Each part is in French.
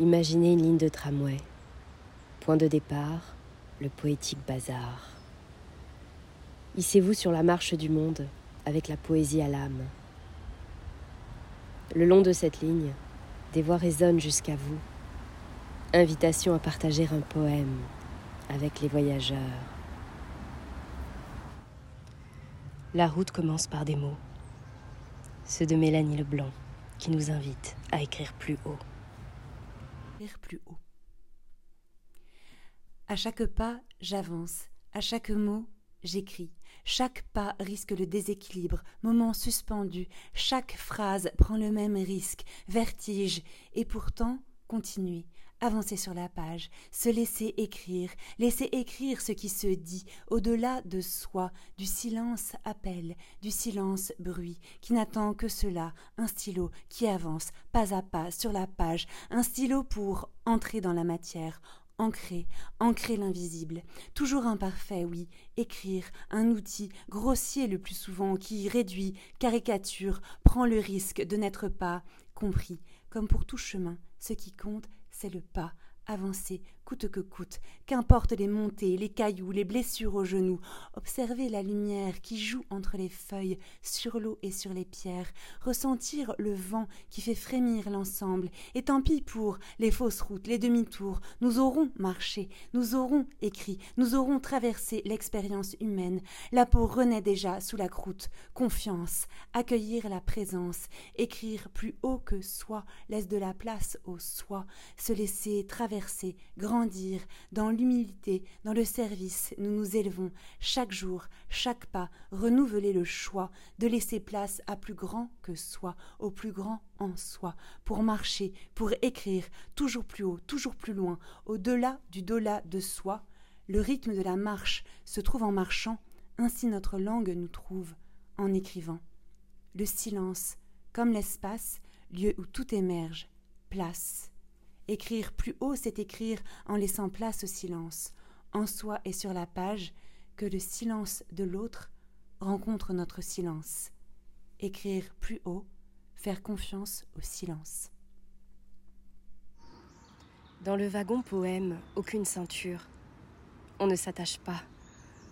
Imaginez une ligne de tramway. Point de départ, le poétique bazar. Hissez-vous sur la marche du monde avec la poésie à l'âme. Le long de cette ligne, des voix résonnent jusqu'à vous. Invitation à partager un poème avec les voyageurs. La route commence par des mots, ceux de Mélanie Leblanc, qui nous invite à écrire plus haut. Plus haut. À chaque pas, j'avance. À chaque mot, j'écris. Chaque pas risque le déséquilibre, moment suspendu. Chaque phrase prend le même risque, vertige. Et pourtant, continuer avancer sur la page, se laisser écrire, laisser écrire ce qui se dit, au-delà de soi, du silence appel, du silence bruit, qui n'attend que cela, un stylo qui avance pas à pas sur la page, un stylo pour entrer dans la matière, ancrer, ancrer l'invisible, toujours imparfait, oui, écrire, un outil grossier le plus souvent qui réduit, caricature, prend le risque de n'être pas compris, comme pour tout chemin, ce qui compte, c'est le pas, avancer, coûte que coûte, qu'importe les montées, les cailloux, les blessures aux genoux, observer la lumière qui joue entre les feuilles, sur l'eau et sur les pierres, ressentir le vent qui fait frémir l'ensemble, et tant pis pour les fausses routes, les demi-tours, nous aurons marché, nous aurons écrit, nous aurons traversé l'expérience humaine, la peau renaît déjà sous la croûte, confiance, accueillir la présence, écrire plus haut que soi, laisse de la place au soi, se laisser traverser, dans l'humilité, dans le service, nous nous élevons, chaque jour, chaque pas, renouveler le choix de laisser place à plus grand que soi, au plus grand en soi, pour marcher, pour écrire, toujours plus haut, toujours plus loin, au-delà du delà de soi. Le rythme de la marche se trouve en marchant, ainsi notre langue nous trouve en écrivant. Le silence, comme l'espace, lieu où tout émerge, place. Écrire plus haut, c'est écrire en laissant place au silence, en soi et sur la page, que le silence de l'autre rencontre notre silence. Écrire plus haut, faire confiance au silence. Dans le wagon poème, aucune ceinture. On ne s'attache pas,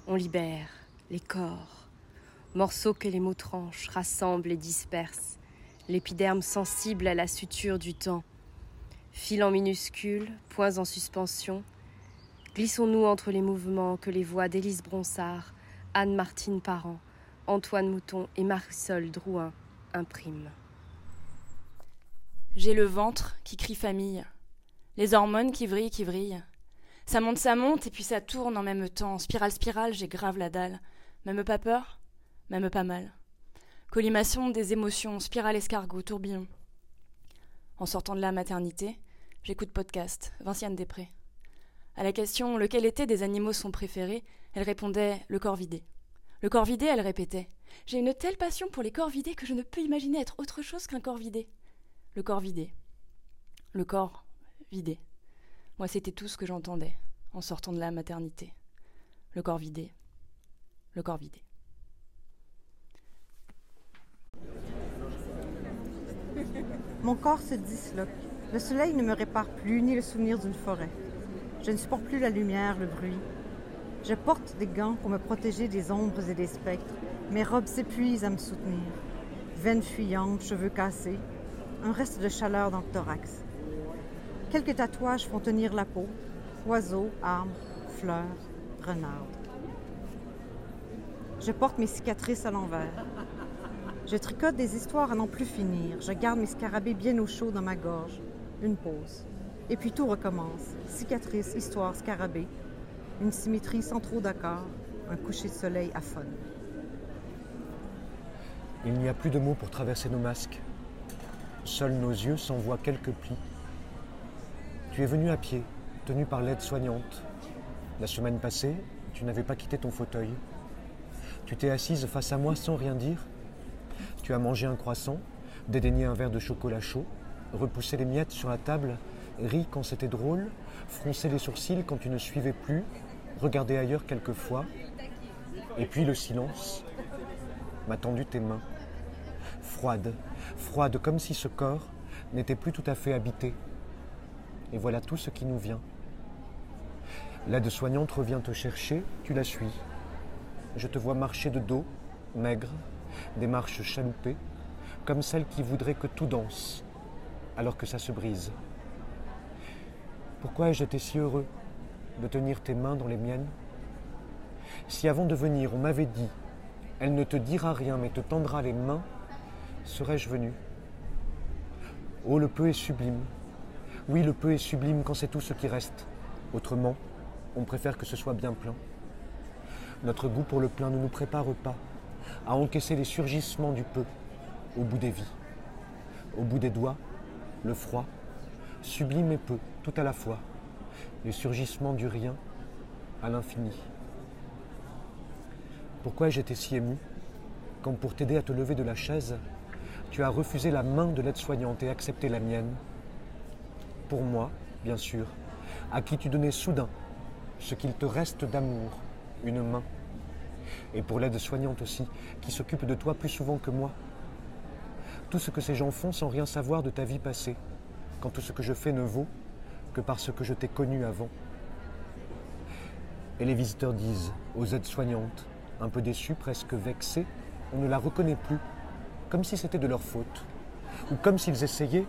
on libère les corps, morceaux que les mots tranchent, rassemblent et dispersent, l'épiderme sensible à la suture du temps Fil en minuscules, points en suspension, glissons-nous entre les mouvements que les voix d'Élise Bronsard, Anne-Martine Parent, Antoine Mouton et Marisol Drouin impriment. J'ai le ventre qui crie famille, les hormones qui vrillent, qui vrillent. Ça monte, ça monte, et puis ça tourne en même temps. Spirale, spirale, j'ai grave la dalle. Même pas peur, même pas mal. Collimation des émotions, spirale escargot, tourbillon. En sortant de la maternité, j'écoute podcast, Vinciane Després. À la question lequel était des animaux son préféré, elle répondait le corps vidé. Le corps vidé, elle répétait J'ai une telle passion pour les corps vidés que je ne peux imaginer être autre chose qu'un corps vidé. Le corps vidé. Le corps vidé. Moi, c'était tout ce que j'entendais en sortant de la maternité. Le corps vidé. Le corps vidé. Mon corps se disloque. Le soleil ne me répare plus, ni le souvenir d'une forêt. Je ne supporte plus la lumière, le bruit. Je porte des gants pour me protéger des ombres et des spectres. Mes robes s'épuisent à me soutenir. Veines fuyantes, cheveux cassés, un reste de chaleur dans le thorax. Quelques tatouages font tenir la peau. Oiseaux, arbres, fleurs, renards. Je porte mes cicatrices à l'envers. Je tricote des histoires à n'en plus finir. Je garde mes scarabées bien au chaud dans ma gorge. Une pause. Et puis tout recommence. Cicatrice, histoire, scarabée. Une symétrie sans trop d'accord. Un coucher de soleil fun. Il n'y a plus de mots pour traverser nos masques. Seuls nos yeux s'envoient quelques plis. Tu es venu à pied, tenu par l'aide soignante. La semaine passée, tu n'avais pas quitté ton fauteuil. Tu t'es assise face à moi sans rien dire tu as mangé un croissant, dédaigné un verre de chocolat chaud, repoussé les miettes sur la table, ri quand c'était drôle, froncé les sourcils quand tu ne suivais plus, regardé ailleurs quelquefois, et puis le silence m'a tendu tes mains, froide, froide comme si ce corps n'était plus tout à fait habité. et voilà tout ce qui nous vient. L'aide-soignante revient te chercher, tu la suis. Je te vois marcher de dos, maigre, des marches chaloupées, comme celle qui voudrait que tout danse, alors que ça se brise. Pourquoi ai-je été si heureux de tenir tes mains dans les miennes? Si avant de venir on m'avait dit Elle ne te dira rien mais te tendra les mains, serais-je venu? Oh, le peu est sublime. Oui, le peu est sublime quand c'est tout ce qui reste. Autrement, on préfère que ce soit bien plein. Notre goût pour le plein ne nous prépare pas à encaisser les surgissements du peu au bout des vies. Au bout des doigts, le froid, sublime et peu, tout à la fois, les surgissements du rien à l'infini. Pourquoi j'étais si ému quand pour t'aider à te lever de la chaise, tu as refusé la main de l'aide-soignante et accepté la mienne? Pour moi, bien sûr, à qui tu donnais soudain ce qu'il te reste d'amour, une main. Et pour l'aide-soignante aussi, qui s'occupe de toi plus souvent que moi. Tout ce que ces gens font sans rien savoir de ta vie passée, quand tout ce que je fais ne vaut que parce que je t'ai connu avant. Et les visiteurs disent aux aides-soignantes, un peu déçus, presque vexés, on ne la reconnaît plus, comme si c'était de leur faute, ou comme s'ils essayaient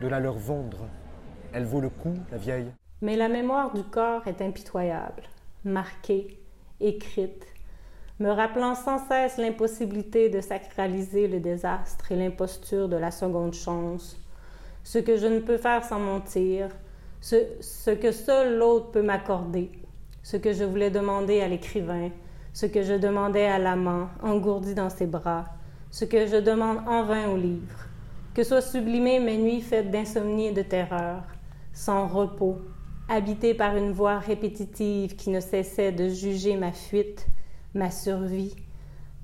de la leur vendre. Elle vaut le coup, la vieille. Mais la mémoire du corps est impitoyable, marquée, écrite, me rappelant sans cesse l'impossibilité de sacraliser le désastre et l'imposture de la seconde chance, ce que je ne peux faire sans mentir, ce, que seul l'autre peut m'accorder, ce que je voulais demander à l'écrivain, ce que je demandais à l'amant, engourdi dans ses bras, ce que je demande en vain au livre, que soient sublimées mes nuits faites d'insomnie et de terreur, sans repos, habitées par une voix répétitive qui ne cessait de juger ma fuite, ma survie,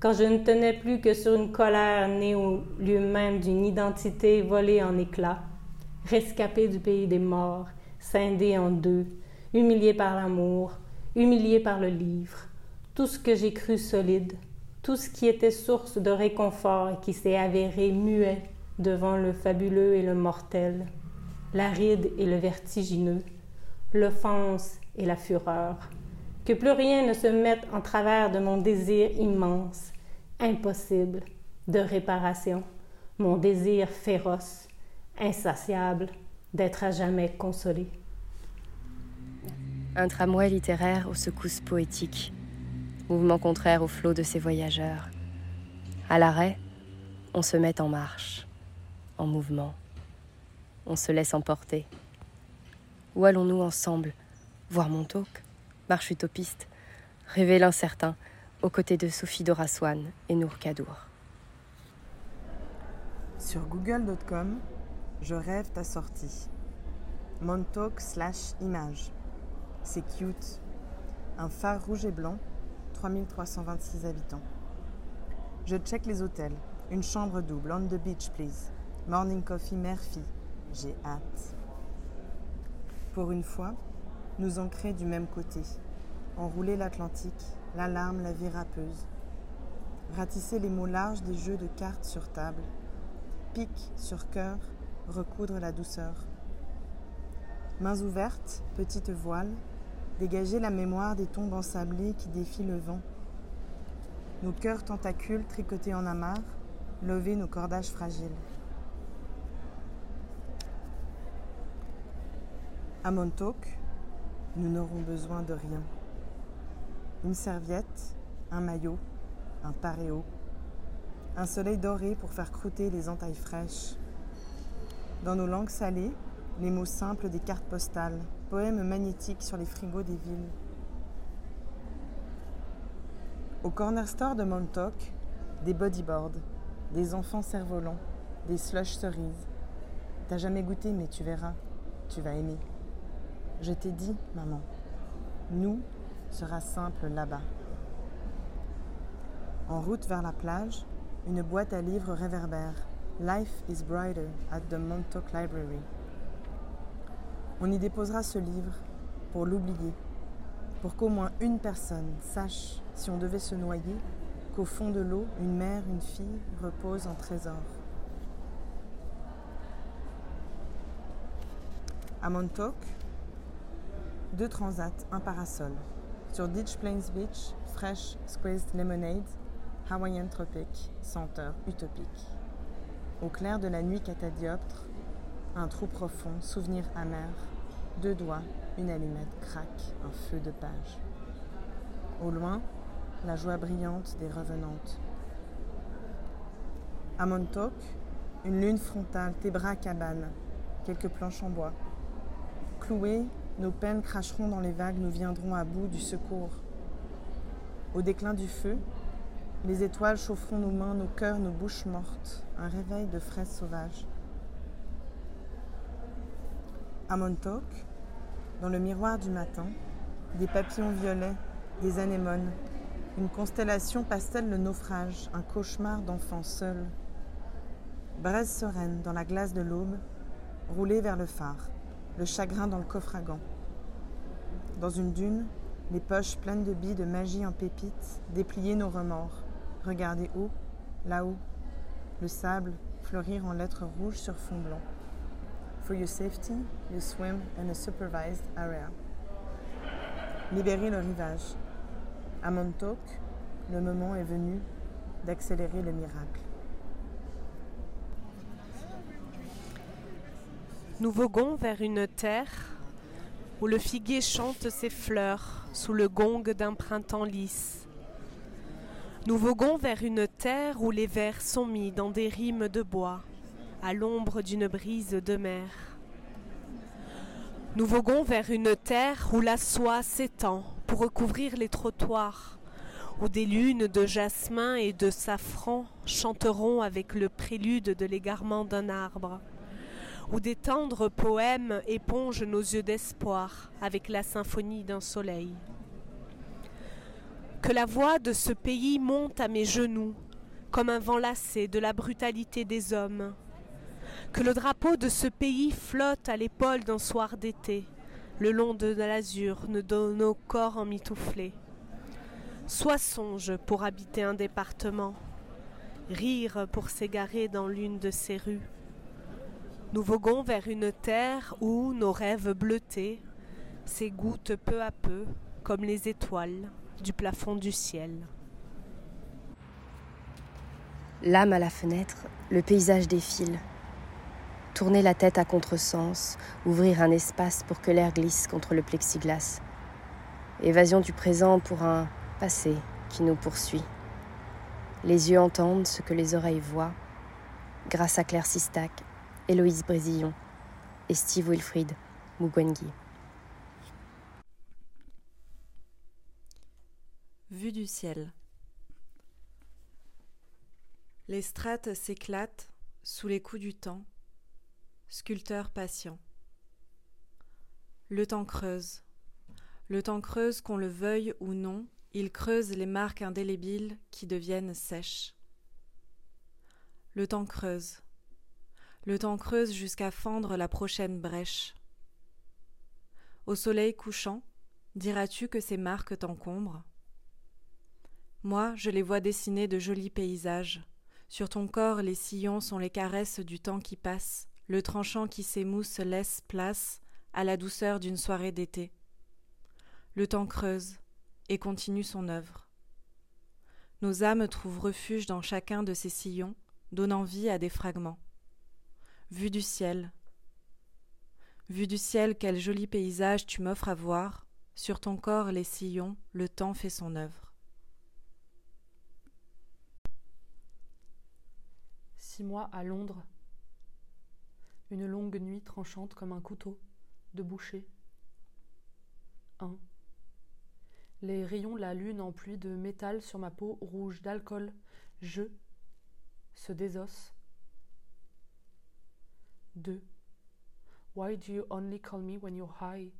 quand je ne tenais plus que sur une colère née au lieu même d'une identité volée en éclats, rescapée du pays des morts, scindée en deux, humiliée par l'amour, humiliée par le livre, tout ce que j'ai cru solide, tout ce qui était source de réconfort et qui s'est avéré muet devant le fabuleux et le mortel, l'aride et le vertigineux, l'offense et la fureur. Que plus rien ne se mette en travers de mon désir immense, impossible, de réparation, mon désir féroce, insatiable, d'être à jamais consolé. Un tramway littéraire aux secousses poétiques, mouvement contraire au flot de ces voyageurs. À l'arrêt, on se met en marche, en mouvement. On se laisse emporter. Où allons-nous ensemble Voir Montauk Marche utopiste Rêver l'incertain aux côtés de Sophie Doraswan et Nour Kadour. Sur google.com, je rêve ta sortie. Montauk slash image. C'est cute. Un phare rouge et blanc, 3326 habitants. Je check les hôtels. Une chambre double, on the beach please. Morning coffee Murphy. J'ai hâte. Pour une fois, nous ancrer du même côté. Enrouler l'Atlantique, l'alarme, la vie râpeuse. Ratisser les mots larges des jeux de cartes sur table. Pic sur cœur, recoudre la douceur. Mains ouvertes, petite voile, dégager la mémoire des tombes ensablées qui défient le vent. Nos cœurs tentacules tricotés en amarre, lever nos cordages fragiles. À Montauk, nous n'aurons besoin de rien. Une serviette, un maillot, un paréo, un soleil doré pour faire croûter les entailles fraîches. Dans nos langues salées, les mots simples des cartes postales, poèmes magnétiques sur les frigos des villes. Au corner store de Montauk, des bodyboards, des enfants cerfs-volants, des slush cerises. T'as jamais goûté, mais tu verras, tu vas aimer. Je t'ai dit, maman, nous sera simple là-bas. En route vers la plage, une boîte à livres réverbère. Life is brighter at the Montauk Library. On y déposera ce livre pour l'oublier, pour qu'au moins une personne sache, si on devait se noyer, qu'au fond de l'eau, une mère, une fille repose en trésor. À Montauk, deux transats, un parasol. Sur Ditch Plains Beach, fresh squeezed lemonade, Hawaiian Tropic, senteur utopique. Au clair de la nuit catadioptre, un trou profond, souvenir amer, deux doigts, une allumette craque, un feu de page. Au loin, la joie brillante des revenantes. À Montauk, une lune frontale, tes bras cabane, quelques planches en bois. Cloués, nos peines cracheront dans les vagues, nous viendrons à bout du secours. Au déclin du feu, les étoiles chaufferont nos mains, nos cœurs, nos bouches mortes, un réveil de fraises sauvages. À Montauk, dans le miroir du matin, des papillons violets, des anémones, une constellation pastel le naufrage, un cauchemar d'enfant seul. Braise sereine dans la glace de l'aube, roulée vers le phare, le chagrin dans le coffre à gants. Dans une dune, les poches pleines de billes de magie en pépites, déplier nos remords, regarder haut, là-haut, le sable fleurir en lettres rouges sur fond blanc. For your safety, you swim in a supervised area. Libérer le rivage. À Montauk, le moment est venu d'accélérer le miracle. Nous voguons vers une terre où le figuier chante ses fleurs sous le gong d'un printemps lisse. Nous voguons vers une terre où les vers sont mis dans des rimes de bois, à l'ombre d'une brise de mer. Nous voguons vers une terre où la soie s'étend pour recouvrir les trottoirs, où des lunes de jasmin et de safran chanteront avec le prélude de l'égarement d'un arbre, où des tendres poèmes épongent nos yeux d'espoir avec la symphonie d'un soleil. Que la voix de ce pays monte à mes genoux comme un vent lassé de la brutalité des hommes. Que le drapeau de ce pays flotte à l'épaule d'un soir d'été, le long de l'azur de nos corps emmitouflés. Sois songe pour habiter un département, rire pour s'égarer dans l'une de ces rues. Nous voguons vers une terre où nos rêves bleutés s'égouttent peu à peu comme les étoiles du plafond du ciel. L'âme à la fenêtre, le paysage défile. Tourner la tête à contresens, ouvrir un espace pour que l'air glisse contre le plexiglas. Évasion du présent pour un passé qui nous poursuit. Les yeux entendent ce que les oreilles voient. Grâce à Claire Sistac, Héloïse Brésillon et Steve Wilfried. Vue du ciel. Les strates s'éclatent sous les coups du temps, sculpteur patient. Le temps creuse. Le temps creuse qu'on le veuille ou non, il creuse les marques indélébiles qui deviennent sèches. Le temps creuse. Le temps creuse jusqu'à fendre la prochaine brèche. Au soleil couchant, diras-tu que ces marques t'encombrent? Moi, je les vois dessiner de jolis paysages. Sur ton corps, les sillons sont les caresses du temps qui passe, le tranchant qui s'émousse laisse place à la douceur d'une soirée d'été. Le temps creuse et continue son œuvre. Nos âmes trouvent refuge dans chacun de ces sillons, donnant vie à des fragments. Vue du ciel. Vue du ciel, quel joli paysage tu m'offres à voir. Sur ton corps, les sillons, le temps fait son œuvre. Six mois à Londres. Une longue nuit tranchante comme un couteau de boucher. 1. Les rayons de la lune en pluie de métal sur ma peau rouge d'alcool. Je se désosse. 2. Why do you only call me when you're high?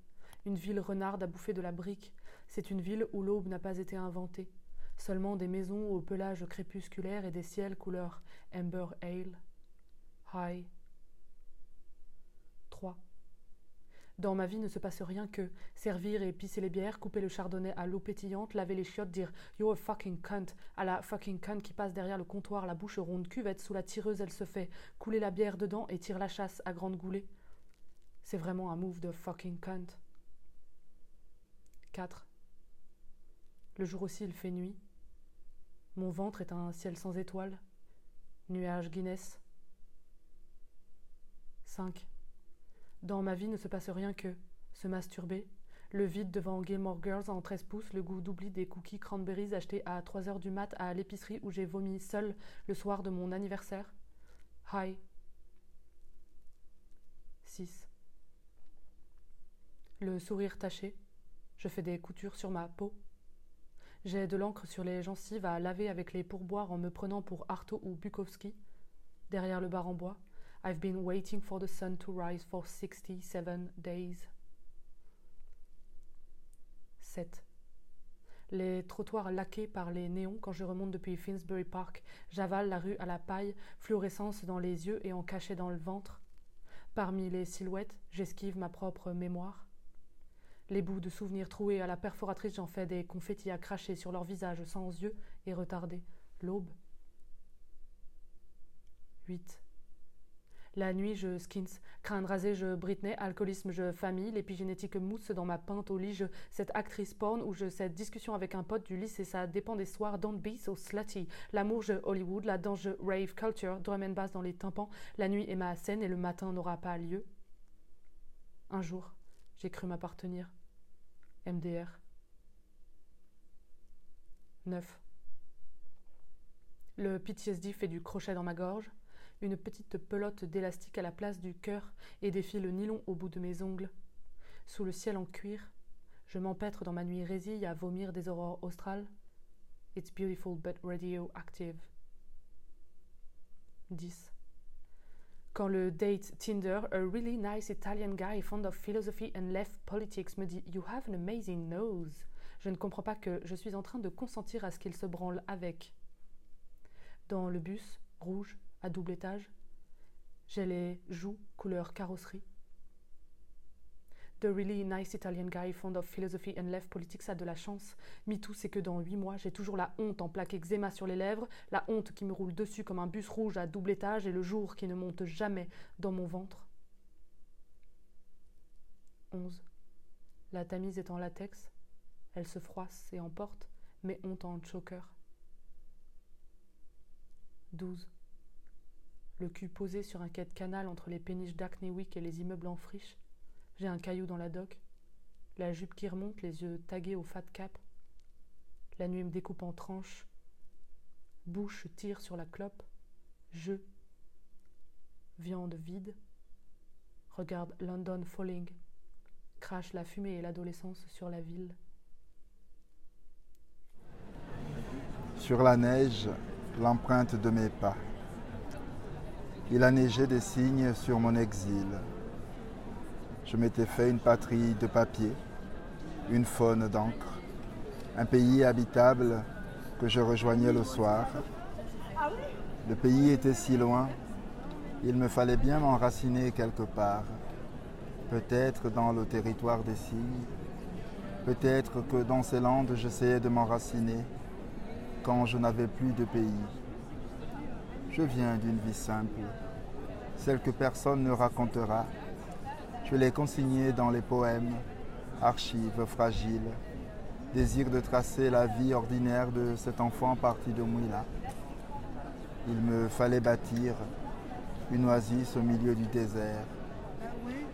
Une ville renarde à bouffer de la brique. C'est une ville où l'aube n'a pas été inventée. Seulement des maisons au pelage crépusculaire et des ciels couleur amber ale. High. Dans ma vie ne se passe rien que servir et pisser les bières, couper le chardonnay à l'eau pétillante, laver les chiottes, dire You're a fucking cunt à la fucking cunt qui passe derrière le comptoir, la bouche ronde, cuvette sous la tireuse, elle se fait couler la bière dedans et tire la chasse à grande goulée. C'est vraiment un move de fucking cunt. 4. Le jour aussi, il fait nuit. Mon ventre est un ciel sans étoiles. Nuage Guinness. 5. Dans ma vie ne se passe rien que se masturber, le vide devant Gilmore Girls en 13 pouces, le goût d'oubli des cookies cranberries achetés à 3 heures du mat à l'épicerie où j'ai vomi seul le soir de mon anniversaire. Hi. 6. Le sourire taché. Je fais des coutures sur ma peau. J'ai de l'encre sur les gencives à laver avec les pourboires en me prenant pour Artaud ou Bukowski. Derrière le bar en bois. I've been waiting for the sun to rise for 67 days. 7. Les trottoirs laqués par les néons quand je remonte depuis Finsbury Park, j'avale la rue à la paille, fluorescence dans les yeux et en cachet dans le ventre. Parmi les silhouettes, j'esquive ma propre mémoire. Les bouts de souvenirs troués à la perforatrice, j'en fais des confettis à cracher sur leur visage sans yeux et retardés. L'aube. 8. La nuit, je skins. Crâne rasé, je Britney. Alcoolisme, je famille. L'épigénétique mousse dans ma pinte au lit. Je cette actrice porn ou je cette discussion avec un pote du lycée. Ça dépend des soirs. Don't be so slutty. L'amour, je Hollywood. La danse, je rave culture. Drum and bass dans les tympans. La nuit est ma scène et le matin n'aura pas lieu. Un jour, j'ai cru m'appartenir. MDR. 9. Le PTSD fait du crochet dans ma gorge une petite pelote d'élastique à la place du cœur et des fils nylon au bout de mes ongles. Sous le ciel en cuir, je m'empêtre dans ma nuit résille à vomir des aurores australes. It's beautiful but radioactive. 10. Quand le date Tinder, a really nice Italian guy fond of philosophy and left politics, me dit You have an amazing nose, je ne comprends pas que je suis en train de consentir à ce qu'il se branle avec. Dans le bus, rouge, à double étage. J'ai les joues couleur carrosserie. The really nice Italian guy fond of philosophy and left politics a de la chance. MeToo, c'est que dans huit mois, j'ai toujours la honte en plaque eczéma sur les lèvres, la honte qui me roule dessus comme un bus rouge à double étage et le jour qui ne monte jamais dans mon ventre. 11. La tamise est en latex. Elle se froisse et emporte mes hontes en choker. 12 le cul posé sur un quai de canal entre les péniches d'Ackneywick et les immeubles en friche. J'ai un caillou dans la dock. La jupe qui remonte, les yeux tagués au fat cap. La nuit me découpe en tranches. Bouche tire sur la clope. Je. Viande vide. Regarde London Falling. Crache la fumée et l'adolescence sur la ville. Sur la neige, l'empreinte de mes pas. Il a neigé des signes sur mon exil. Je m'étais fait une patrie de papier, une faune d'encre, un pays habitable que je rejoignais le soir. Le pays était si loin, il me fallait bien m'enraciner quelque part, peut-être dans le territoire des signes, peut-être que dans ces landes j'essayais de m'enraciner quand je n'avais plus de pays. Je viens d'une vie simple, celle que personne ne racontera. Je l'ai consignée dans les poèmes, archives fragiles, désir de tracer la vie ordinaire de cet enfant parti de Mouila. Il me fallait bâtir une oasis au milieu du désert.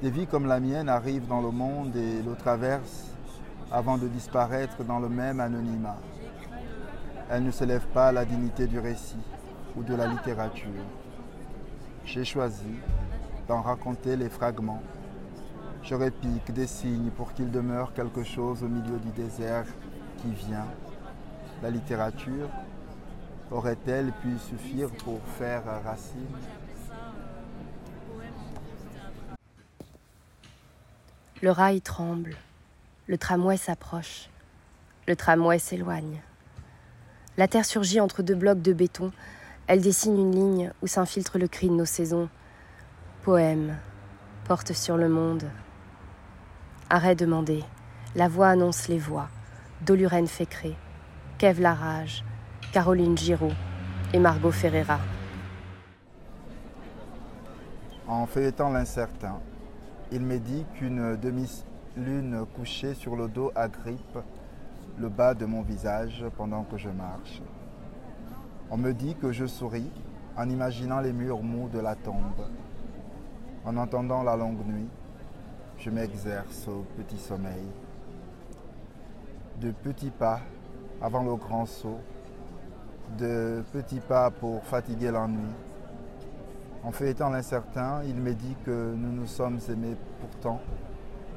Des vies comme la mienne arrivent dans le monde et le traversent avant de disparaître dans le même anonymat. Elles ne s'élèvent pas à la dignité du récit ou de la littérature. J'ai choisi d'en raconter les fragments. Je répique des signes pour qu'il demeure quelque chose au milieu du désert qui vient. La littérature aurait-elle pu suffire pour faire racine? Le rail tremble, le tramway s'approche, le tramway s'éloigne. La terre surgit entre deux blocs de béton, elle dessine une ligne où s'infiltre le cri de nos saisons. Poème, porte sur le monde. Arrêt demandé. La voix annonce les voix. Dolurène Fécré, Kev Larage, Caroline Giraud et Margot Ferreira. En feuilletant l'incertain, Il m'est dit qu'une demi-lune couchée sur le dos agrippe le bas de mon visage pendant que je marche. On me dit que je souris en imaginant les murs mous de la tombe. En entendant la longue nuit, je m'exerce au petit sommeil. De petits pas avant le grand saut, de petits pas pour fatiguer l'ennui. En fêtant l'incertain, il m'est dit que nous nous sommes aimés pourtant.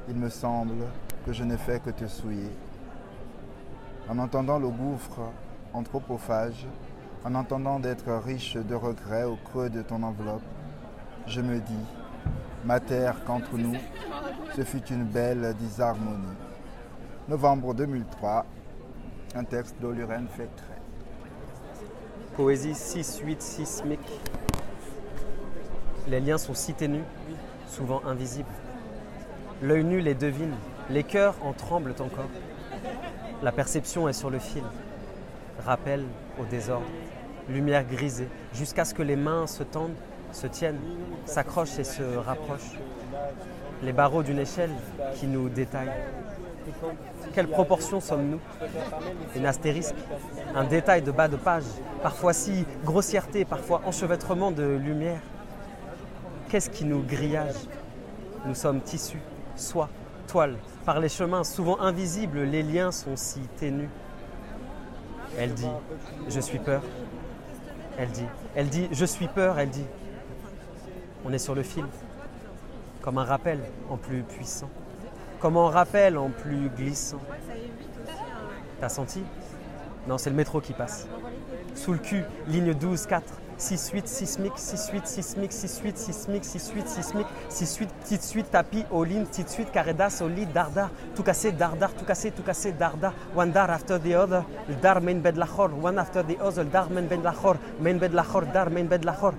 Il me semble que je n'ai fait que te souiller. En entendant le gouffre anthropophage, en entendant d'être riche de regrets au creux de ton enveloppe, je me dis, ma terre qu'entre nous, ce fut une belle disharmonie. Novembre 2003, un texte d'Oluren Fektre. Poésie 6-8 sismique. Les liens sont si ténus, souvent invisibles. L'œil nu les devine, les cœurs en tremblent encore. La perception est sur le fil, rappel au désordre, lumière grisée, jusqu'à ce que les mains se tendent, se tiennent, s'accrochent et se rapprochent. Les barreaux d'une échelle qui nous détaillent. Quelle proportion sommes-nous? Une astérisque, un détail de bas de page, parfois si grossièreté, parfois enchevêtrement de lumière. Qu'est-ce qui nous grillage? Nous sommes tissus, soie, toile. Par les chemins souvent invisibles, les liens sont si ténus. Elle dit Je suis peur. Elle dit Elle dit Je suis peur. Elle dit On est sur le fil, comme un rappel en plus puissant comme un rappel en plus glissant. T'as senti? Non, c'est le métro qui passe. Sous le cul, ligne 12, 4, 6, 8, sismique, 6, 8, sismique, 6, 8, sismique, 6, 8, sismique, 6, 8, petite suite, tapis, all-in, petite suite, carredas, all darda, tout cassé, dardar, tout cassé, tout cassé, darda, one dar after the other, le dar main bed lachor, one after the other, dar main bed lachor, main bed lachor, dar main bed lachor.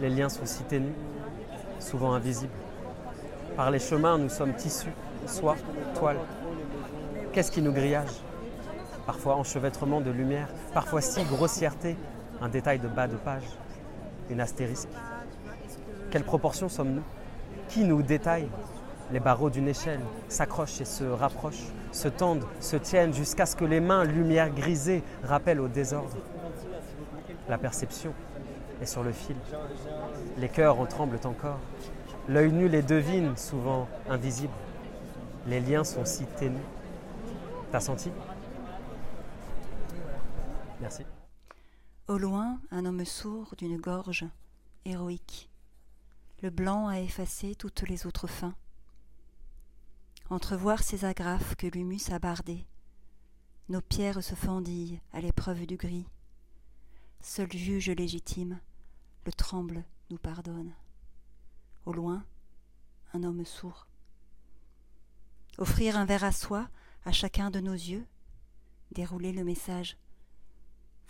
Les liens sont si ténus souvent invisibles. Par les chemins, nous sommes tissus, soie, toile. Qu'est-ce qui nous grillage? Parfois enchevêtrement de lumière, parfois si grossièreté, un détail de bas de page, une astérisque. Quelle proportion sommes-nous? Qui nous détaille? Les barreaux d'une échelle s'accrochent et se rapprochent, se tendent, se tiennent jusqu'à ce que les mains, lumière grisée, rappellent au désordre. La perception est sur le fil. Les cœurs en tremblent encore. L'œil nu les devine, souvent invisibles. Les liens sont si ténus. T'as senti? Au loin, un homme sourd d'une gorge héroïque. Le blanc a effacé toutes les autres fins. Entrevoir ces agrafes que l'humus a bardées. Nos pierres se fendillent à l'épreuve du gris. Seul juge légitime, le tremble nous pardonne. Au loin, un homme sourd. Offrir un verre à soi, à chacun de nos yeux, dérouler le message.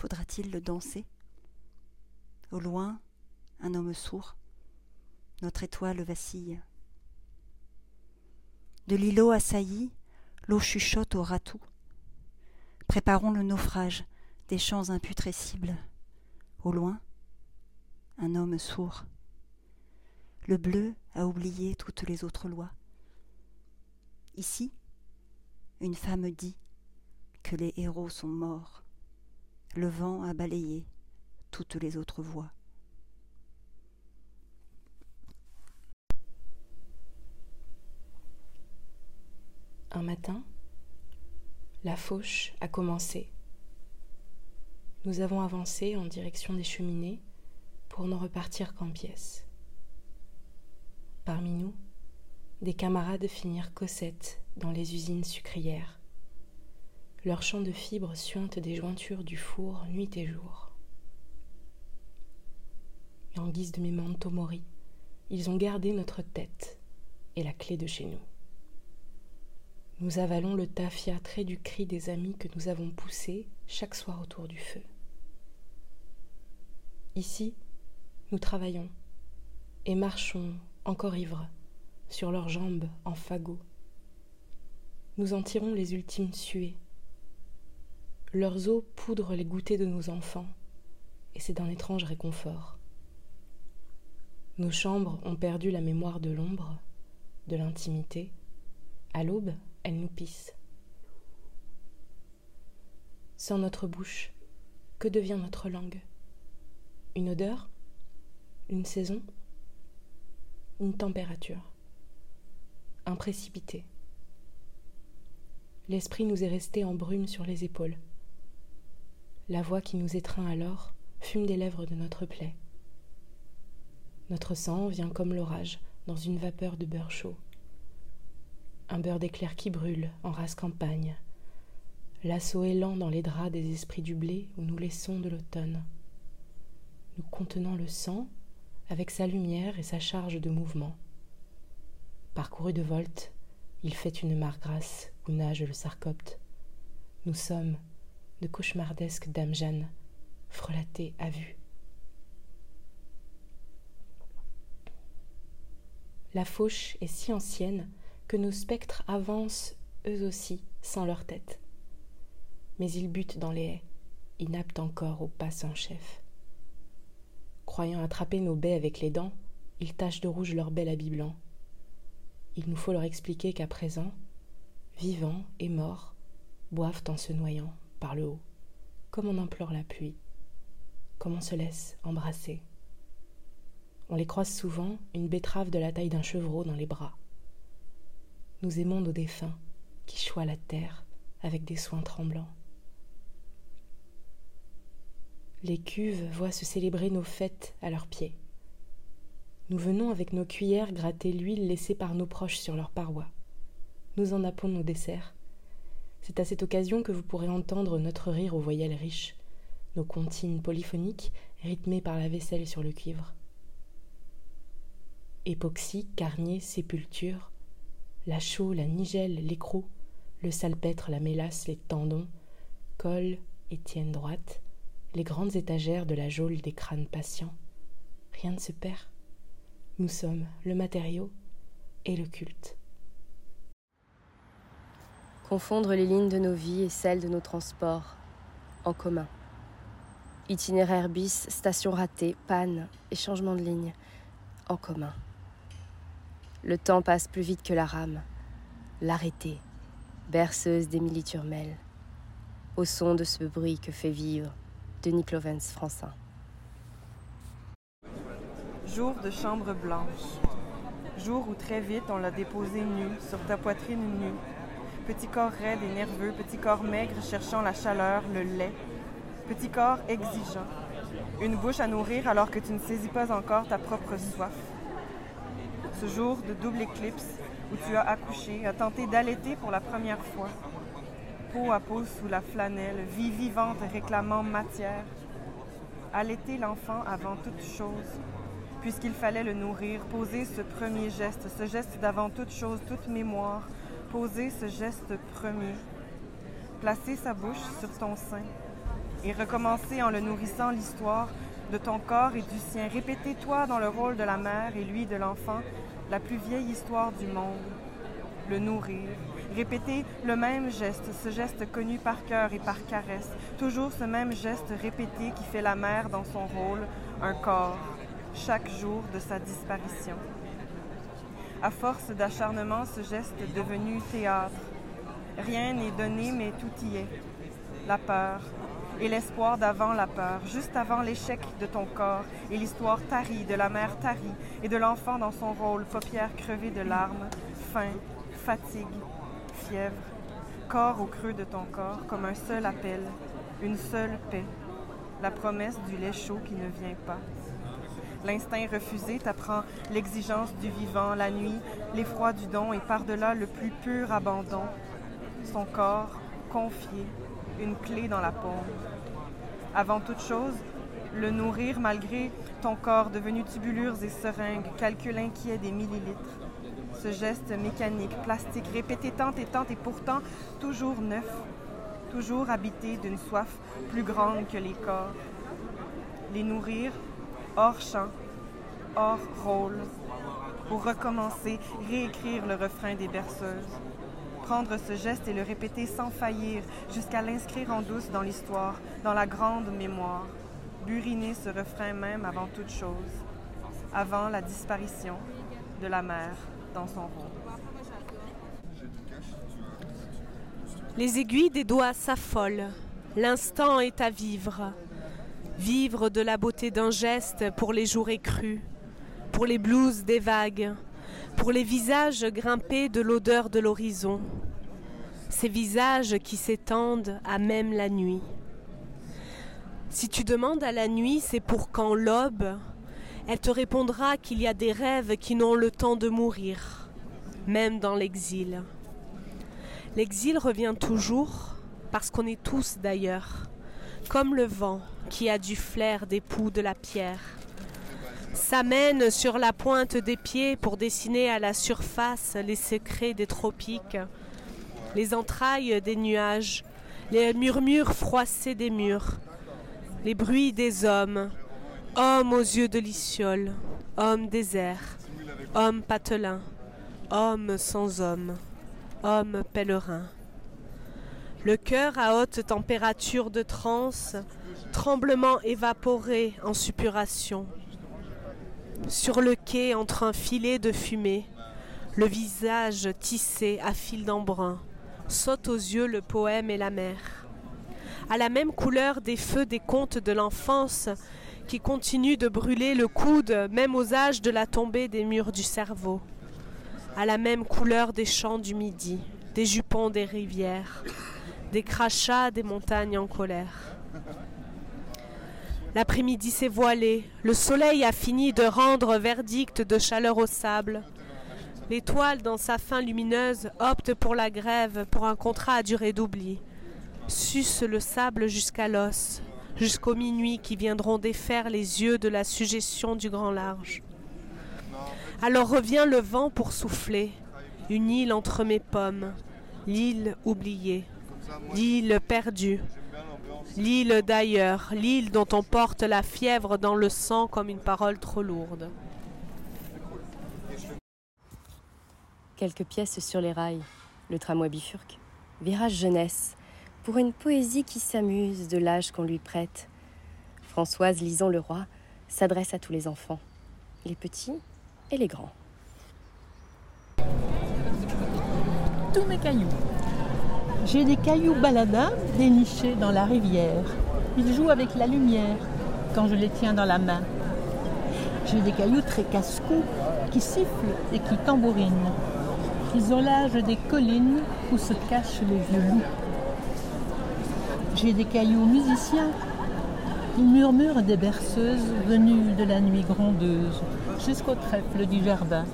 Faudra-t-il le danser? Au loin, un homme sourd. Notre étoile vacille. De l'îlot assailli, l'eau chuchote au ratou. Préparons le naufrage des champs imputrescibles. Au loin, un homme sourd. Le bleu a oublié toutes les autres lois. Ici, une femme dit que les héros sont morts. Le vent a balayé toutes les autres voix. Un matin, la fauche a commencé. Nous avons avancé en direction des cheminées pour ne repartir qu'en pièces. Parmi nous, des camarades finirent cossettes dans les usines sucrières. Leurs champs de fibres suintent des jointures du four nuit et jour. En guise de memento mori, ils ont gardé notre tête et la clé de chez nous. Nous avalons le tafia trait du cri des amis que nous avons poussés chaque soir autour du feu. Ici, nous travaillons et marchons encore ivres sur leurs jambes en fagots. Nous en tirons les ultimes suées. Leurs eaux poudrent les goûters de nos enfants, et c'est d'un étrange réconfort. Nos chambres ont perdu la mémoire de l'ombre, de l'intimité. À l'aube, elles nous pissent. Sans notre bouche, que devient notre langue? Une odeur? Une saison? Une température? Un précipité? L'esprit nous est resté en brume sur les épaules. La voix qui nous étreint alors fume des lèvres de notre plaie. Notre sang vient comme l'orage dans une vapeur de beurre chaud. Un beurre d'éclair qui brûle en race campagne, l'assaut est dans les draps des esprits du blé où nous laissons de l'automne. Nous contenons le sang avec sa lumière et sa charge de mouvement. Parcouru de voltes, il fait une mare grasse où nage le sarcopte. Nous sommes de cauchemardesques dames Jeanne, frelatées à vue. La fauche est si ancienne que nos spectres avancent eux aussi sans leur tête mais ils butent dans les haies, inaptes encore au pas sans chef. Croyant attraper nos baies avec les dents, ils tachent de rouge leur bel habit blanc. Il nous faut leur expliquer qu'à présent, vivants et morts boivent en se noyant par le haut, comme on implore la pluie, comme on se laisse embrasser. On les croise souvent, une betterave de la taille d'un chevreau dans les bras. Nous aimons nos défunts qui choient la terre avec des soins tremblants. Les cuves voient se célébrer nos fêtes à leurs pieds. Nous venons avec nos cuillères gratter l'huile laissée par nos proches sur leurs parois. Nous en appelons nos desserts. C'est à cette occasion que vous pourrez entendre notre rire aux voyelles riches, nos comptines polyphoniques rythmées par la vaisselle sur le cuivre. Époxy, carnier, sépulture, la chaux, la nigelle, l'écrou, le salpêtre, la mélasse, les tendons, colle et tienne droite, les grandes étagères de la geôle des crânes patients. Rien ne se perd. Nous sommes le matériau et le culte. Confondre les lignes de nos vies et celles de nos transports en commun. Itinéraire bis, station ratée, panne et changement de ligne en commun. Le temps passe plus vite que la rame. L'arrêté, berceuse d'Émilie Turmel, au son de ce bruit que fait vivre Denis Clovens, Francin. Jour de chambre blanche. Jour où très vite on l'a déposé nu, sur ta poitrine nue. Petit corps raide et nerveux, petit corps maigre cherchant la chaleur, le lait. Petit corps exigeant. Une bouche à nourrir alors que tu ne saisis pas encore ta propre soif. Ce jour de double éclipse où tu as accouché, as tenté d'allaiter pour la première fois peau à peau sous la flanelle, vie vivante réclamant matière. Allaiter l'enfant avant toute chose, puisqu'il fallait le nourrir, poser ce premier geste, ce geste d'avant toute chose, toute mémoire, poser ce geste premier, placer sa bouche sur ton sein et recommencer en le nourrissant l'histoire de ton corps et du sien. Répétez toi dans le rôle de la mère et lui de l'enfant la plus vieille histoire du monde, le nourrir, Répéter le même geste, ce geste connu par cœur et par caresse, toujours ce même geste répété qui fait la mère dans son rôle, un corps, chaque jour de sa disparition. À force d'acharnement, ce geste est devenu théâtre. Rien n'est donné, mais tout y est. La peur et l'espoir d'avant la peur, juste avant l'échec de ton corps et l'histoire tarie de la mère tarie et de l'enfant dans son rôle, paupières crevées de larmes, faim, fatigue, fièvre, corps au creux de ton corps, comme un seul appel, une seule paix, la promesse du lait chaud qui ne vient pas. L'instinct refusé t'apprend l'exigence du vivant, la nuit, l'effroi du don et par-delà le plus pur abandon. Son corps confié, une clé dans la paume. Avant toute chose, le nourrir malgré ton corps devenu tubulures et seringues, calcul inquiet des millilitres ce geste mécanique, plastique, répété tant et tant et pourtant toujours neuf, toujours habité d'une soif plus grande que les corps. Les nourrir hors champ, hors rôle, pour recommencer, réécrire le refrain des berceuses. Prendre ce geste et le répéter sans faillir, jusqu'à l'inscrire en douce dans l'histoire, dans la grande mémoire. Buriner ce refrain même avant toute chose. avant la disparition de la mer dans son rond. Les aiguilles des doigts s'affolent. L'instant est à vivre. Vivre de la beauté d'un geste pour les jours écrus, pour les blouses des vagues, pour les visages grimpés de l'odeur de l'horizon. Ces visages qui s'étendent à même la nuit. Si tu demandes à la nuit, c'est pour quand l'aube, elle te répondra qu'il y a des rêves qui n'ont le temps de mourir, même dans l'exil. L'exil revient toujours, parce qu'on est tous d'ailleurs, comme le vent qui a du flair des poux de la pierre. S'amène sur la pointe des pieds pour dessiner à la surface les secrets des tropiques, les entrailles des nuages, les murmures froissés des murs, les bruits des hommes, hommes aux yeux de liciole, hommes désert, hommes patelins, hommes sans hommes, hommes pèlerins. Le cœur à haute température de transe, tremblement évaporé en suppuration. Sur le quai entre un filet de fumée, le visage tissé à fil d'embrun, saute aux yeux le poème et la mer. À la même couleur des feux des contes de l'enfance qui continuent de brûler le coude même aux âges de la tombée des murs du cerveau. À la même couleur des champs du midi, des jupons des rivières, des crachats des montagnes en colère. L'après-midi s'est voilé, le soleil a fini de rendre verdict de chaleur au sable. L'étoile, dans sa fin lumineuse, opte pour la grève, pour un contrat à durée d'oubli. Suce le sable jusqu'à l'os, jusqu'aux minuit qui viendront défaire les yeux de la suggestion du grand large. Alors revient le vent pour souffler, une île entre mes pommes, l'île oubliée, l'île perdue, l'île d'ailleurs, l'île dont on porte la fièvre dans le sang comme une parole trop lourde. Quelques pièces sur les rails, le tramway bifurque, virage jeunesse, pour une poésie qui s'amuse de l'âge qu'on lui prête. Françoise, lisant le roi, s'adresse à tous les enfants, les petits et les grands. Tous mes cailloux. J'ai des cailloux baladins dénichés dans la rivière. Ils jouent avec la lumière quand je les tiens dans la main. J'ai des cailloux très casse-cou qui sifflent et qui tambourinent. Ils ont l'âge des collines où se cachent les vieux loups. J'ai des cailloux musiciens. Ils murmurent des berceuses venues de la nuit grondeuse jusqu'au trèfle du jardin.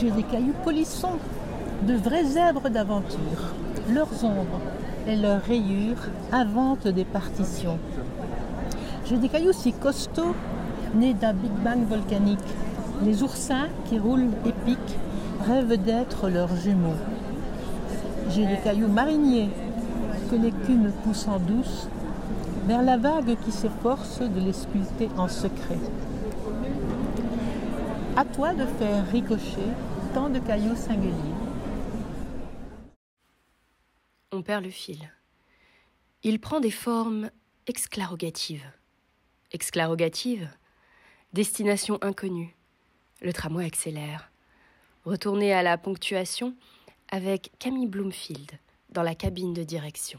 J'ai des cailloux polissons, de vrais zèbres d'aventure. Leurs ombres et leurs rayures inventent des partitions. J'ai des cailloux si costauds, nés d'un Big Bang volcanique. Les oursins qui roulent épiques rêvent d'être leurs jumeaux. J'ai des cailloux mariniers que l'écume pousse en douce vers la vague qui s'efforce de les sculpter en secret. À toi de faire ricocher tant de cailloux singuliers. On le fil. Il prend des formes exclarogatives. Exclarogative, destination inconnue. Le tramway accélère. Retourner à la ponctuation avec Camille Bloomfield dans la cabine de direction.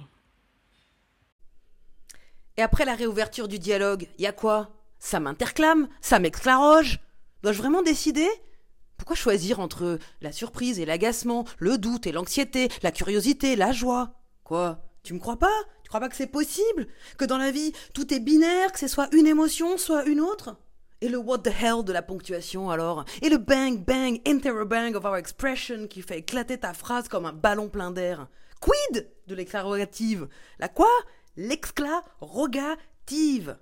Et après la réouverture du dialogue, y a quoi? Ça m'interclame? Ça m'exclaroge? Dois-je vraiment décider? Pourquoi choisir entre la surprise et l'agacement, le doute et l'anxiété, la curiosité, la joie? Quoi? Tu me crois pas? Tu crois pas que c'est possible? Que dans la vie, tout est binaire, que c'est soit une émotion, soit une autre? Et le what the hell de la ponctuation alors? Et le bang bang interrobang of our expression qui fait éclater ta phrase comme un ballon plein d'air? Quid de l'exclarogative? La quoi? L'exclarogative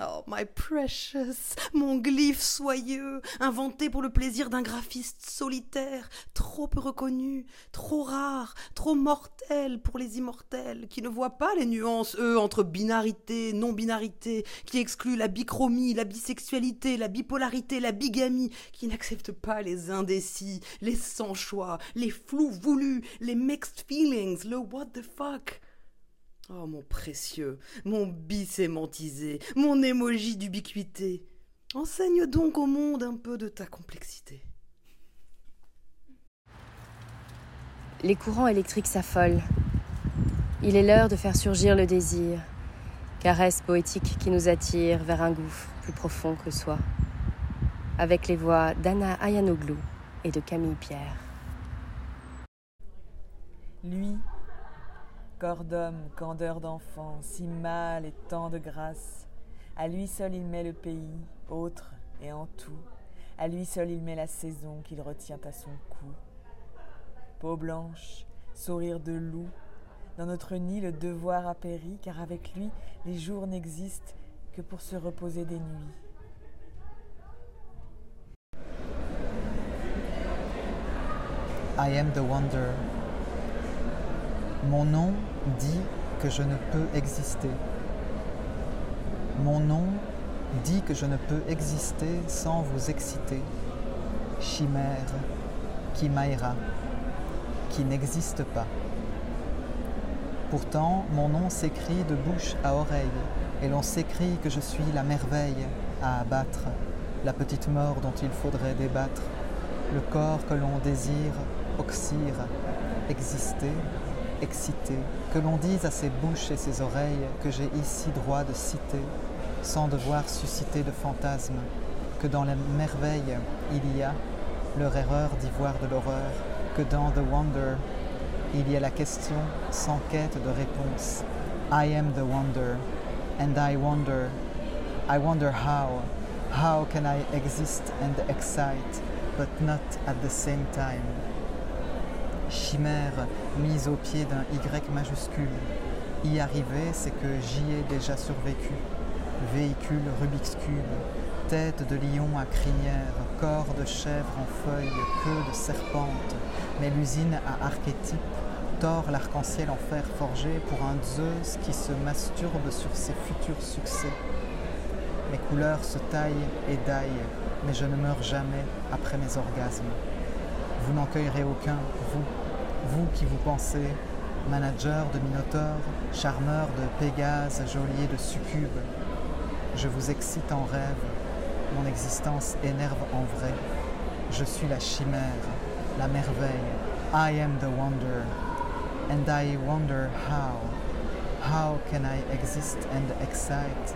Oh, my precious, mon glyphe soyeux, inventé pour le plaisir d'un graphiste solitaire, trop peu reconnu, trop rare, trop mortel pour les immortels, qui ne voient pas les nuances, eux, entre binarité, non-binarité, qui excluent la bichromie, la bisexualité, la bipolarité, la bigamie, qui n'acceptent pas les indécis, les sans-choix, les flous voulus, les mixed feelings, le what the fuck. Oh mon précieux, mon bisémantisé, mon émoji d'ubiquité. Enseigne donc au monde un peu de ta complexité. Les courants électriques s'affolent. Il est l'heure de faire surgir le désir, caresse poétique qui nous attire vers un gouffre plus profond que soi, avec les voix d'Anna Ayanoglou et de Camille Pierre. Lui, corps d'homme, candeur d'enfant, si mâle et tant de grâce, à lui seul il met le pays, autre et en tout, à lui seul il met la saison qu'il retient à son cou. Peau blanche, sourire de loup, dans notre nid le devoir a péri, car avec lui les jours n'existent que pour se reposer des nuits. I am the wonder. Mon nom dit que je ne peux exister. Mon nom dit que je ne peux exister sans vous exciter. Chimère, chimaira, qui n'existe pas. Pourtant, mon nom s'écrit de bouche à oreille, et l'on s'écrit que je suis la merveille à abattre, la petite mort dont il faudrait débattre, le corps que l'on désire oxyre, exister, exciter, que l'on dise à ses bouches et ses oreilles que j'ai ici droit de citer, sans devoir susciter de fantasmes, que dans la merveille il y a leur erreur d'y voir de l'horreur, que dans The Wonder il y a la question sans quête de réponse. I am the wonder, and I wonder, I wonder how, how can I exist and excite, but not at the same time chimère mise au pied d'un Y majuscule. Y arriver, c'est que j'y ai déjà survécu. Véhicule Rubik's Cube, tête de lion à crinière, corps de chèvre en feuille, queue de serpente. Mais l'usine à archétype tord l'arc-en-ciel en fer forgé pour un Zeus qui se masturbe sur ses futurs succès. Mes couleurs se taillent et daillent, mais je ne meurs jamais après mes orgasmes. Vous n'en cueillerez aucun, vous, vous qui vous pensez manager de Minotaure, charmeur de Pégase, geôlier de Succube. Je vous excite en rêve, mon existence énerve en vrai. Je suis la chimère, la merveille. I am the wonder, and I wonder how. How can I exist and excite,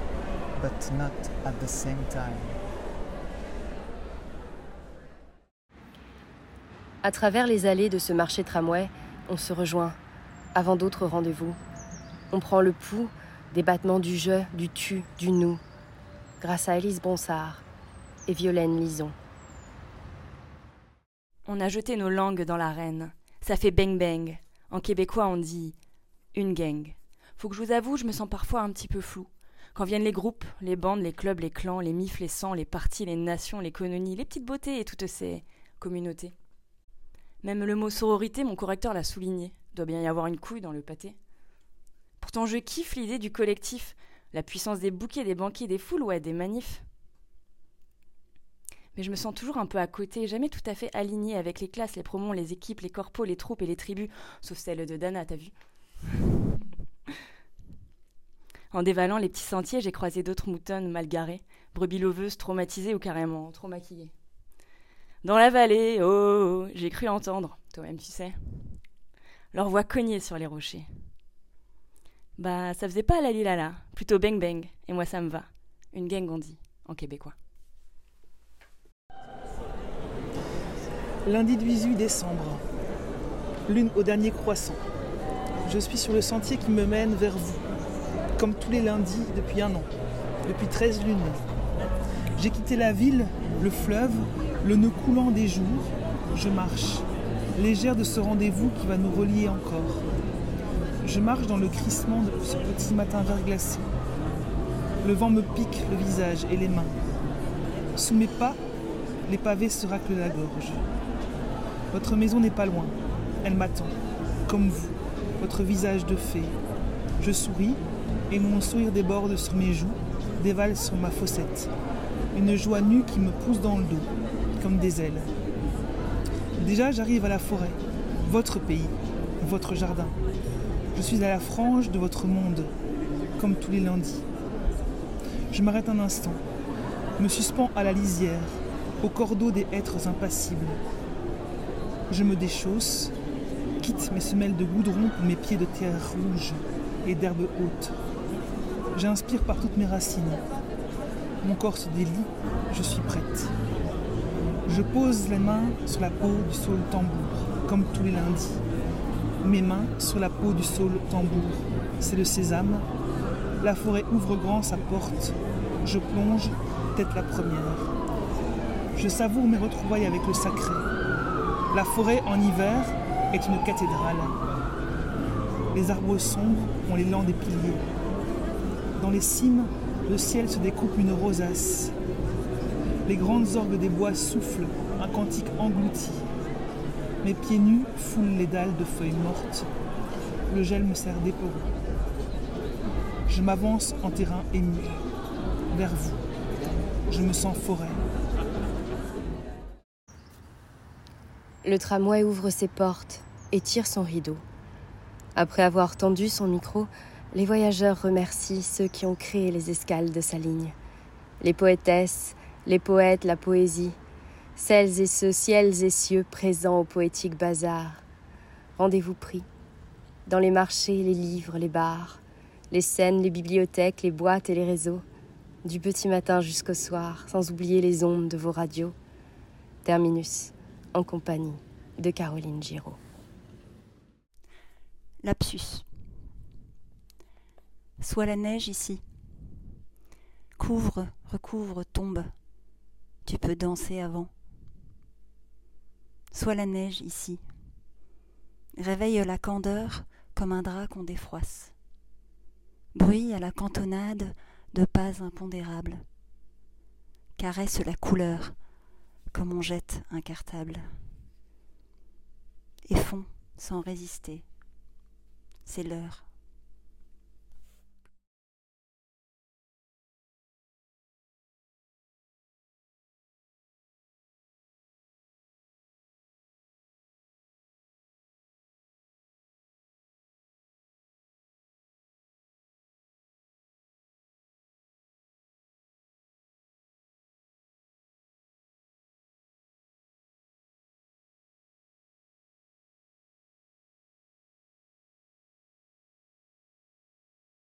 but not at the same time? À travers les allées de ce marché tramway, on se rejoint, avant d'autres rendez-vous. On prend le pouls des battements du je, du tu, du nous, grâce à Élise Bonsard et Violaine Lison. On a jeté nos langues dans l'arène. Ça fait bang bang. En québécois, on dit une gang. Faut que je vous avoue, je me sens parfois un petit peu flou. Quand viennent les groupes, les bandes, les clubs, les clans, les mifs, les sangs, les partis, les nations, les colonies, les petites beautés et toutes ces communautés. Même le mot sororité, mon correcteur l'a souligné. Doit bien y avoir une couille dans le pâté. Pourtant, je kiffe l'idée du collectif, la puissance des bouquets, des banquiers, des foules, ouais, des manifs. Mais je me sens toujours un peu à côté, jamais tout à fait alignée avec les classes, les promos, les équipes, les corpos, les troupes et les tribus, sauf celle de Dana, t'as vu En dévalant les petits sentiers, j'ai croisé d'autres moutonnes mal garées, brebis loveuses, traumatisées ou carrément trop maquillées. Dans la vallée, oh, oh, j'ai cru entendre, toi-même tu sais, leur voix cognait sur les rochers. Bah, ça faisait pas la lilala, plutôt bang bang, et moi ça me va. Une gang en québécois. Lundi 18 décembre, lune au dernier croissant. Je suis sur le sentier qui me mène vers vous, comme tous les lundis depuis un an, depuis 13 lunes. J'ai quitté la ville, le fleuve, le nœud coulant des jours. Je marche, légère de ce rendez-vous qui va nous relier encore. Je marche dans le crissement de ce petit matin verglacé. Le vent me pique le visage et les mains. Sous mes pas, les pavés se raclent la gorge. Votre maison n'est pas loin. Elle m'attend, comme vous, votre visage de fée. Je souris et mon sourire déborde sur mes joues, dévale sur ma fossette. Une joie nue qui me pousse dans le dos, des ailes. Déjà, j'arrive à la forêt, votre pays, votre jardin. Je suis à la frange de votre monde, comme tous les lundis. Je m'arrête un instant. me suspends à la lisière, au cordeau des êtres impassibles. Je me déchausse, quitte mes semelles de goudron pour mes pieds de terre rouge et d'herbe haute. J'inspire par toutes mes racines. Mon corps se délie, je suis prête. Je pose les mains sur la peau du saule tambour, comme tous les lundis. Mes mains sur la peau du saule tambour. C'est le sésame. La forêt ouvre grand sa porte. Je plonge, tête la première. Je savoure mes retrouvailles avec le sacré. La forêt en hiver est une cathédrale. Les arbres sombres ont l'élan des piliers. Dans les cimes, le ciel se découpe une rosace. Les grandes orgues des bois soufflent, un cantique englouti. Mes pieds nus foulent les dalles de feuilles mortes. Le gel me sert d'éperon. Je m'avance en terrain ému, vers vous. Je me sens forêt. Le tramway ouvre ses portes et tire son rideau. Après avoir tendu son micro, les voyageurs remercient ceux qui ont créé les escales de sa ligne. Les poétesses, les poètes, la poésie, celles et ceux ciels et cieux présents au poétique bazar. Rendez-vous pris. Dans les marchés, les livres, les bars, les scènes, les bibliothèques, les boîtes et les réseaux, du petit matin jusqu'au soir, sans oublier les ondes de vos radios. Terminus, en compagnie de Caroline Giraud. Lapsus. Soit la neige ici. Couvre, recouvre, tombe. Tu peux danser avant. Soit la neige ici. Réveille la candeur comme un drap qu'on défroisse. Bruit à la cantonade de pas impondérables. Caresse la couleur comme on jette un cartable. Et fond sans résister. C'est l'heure.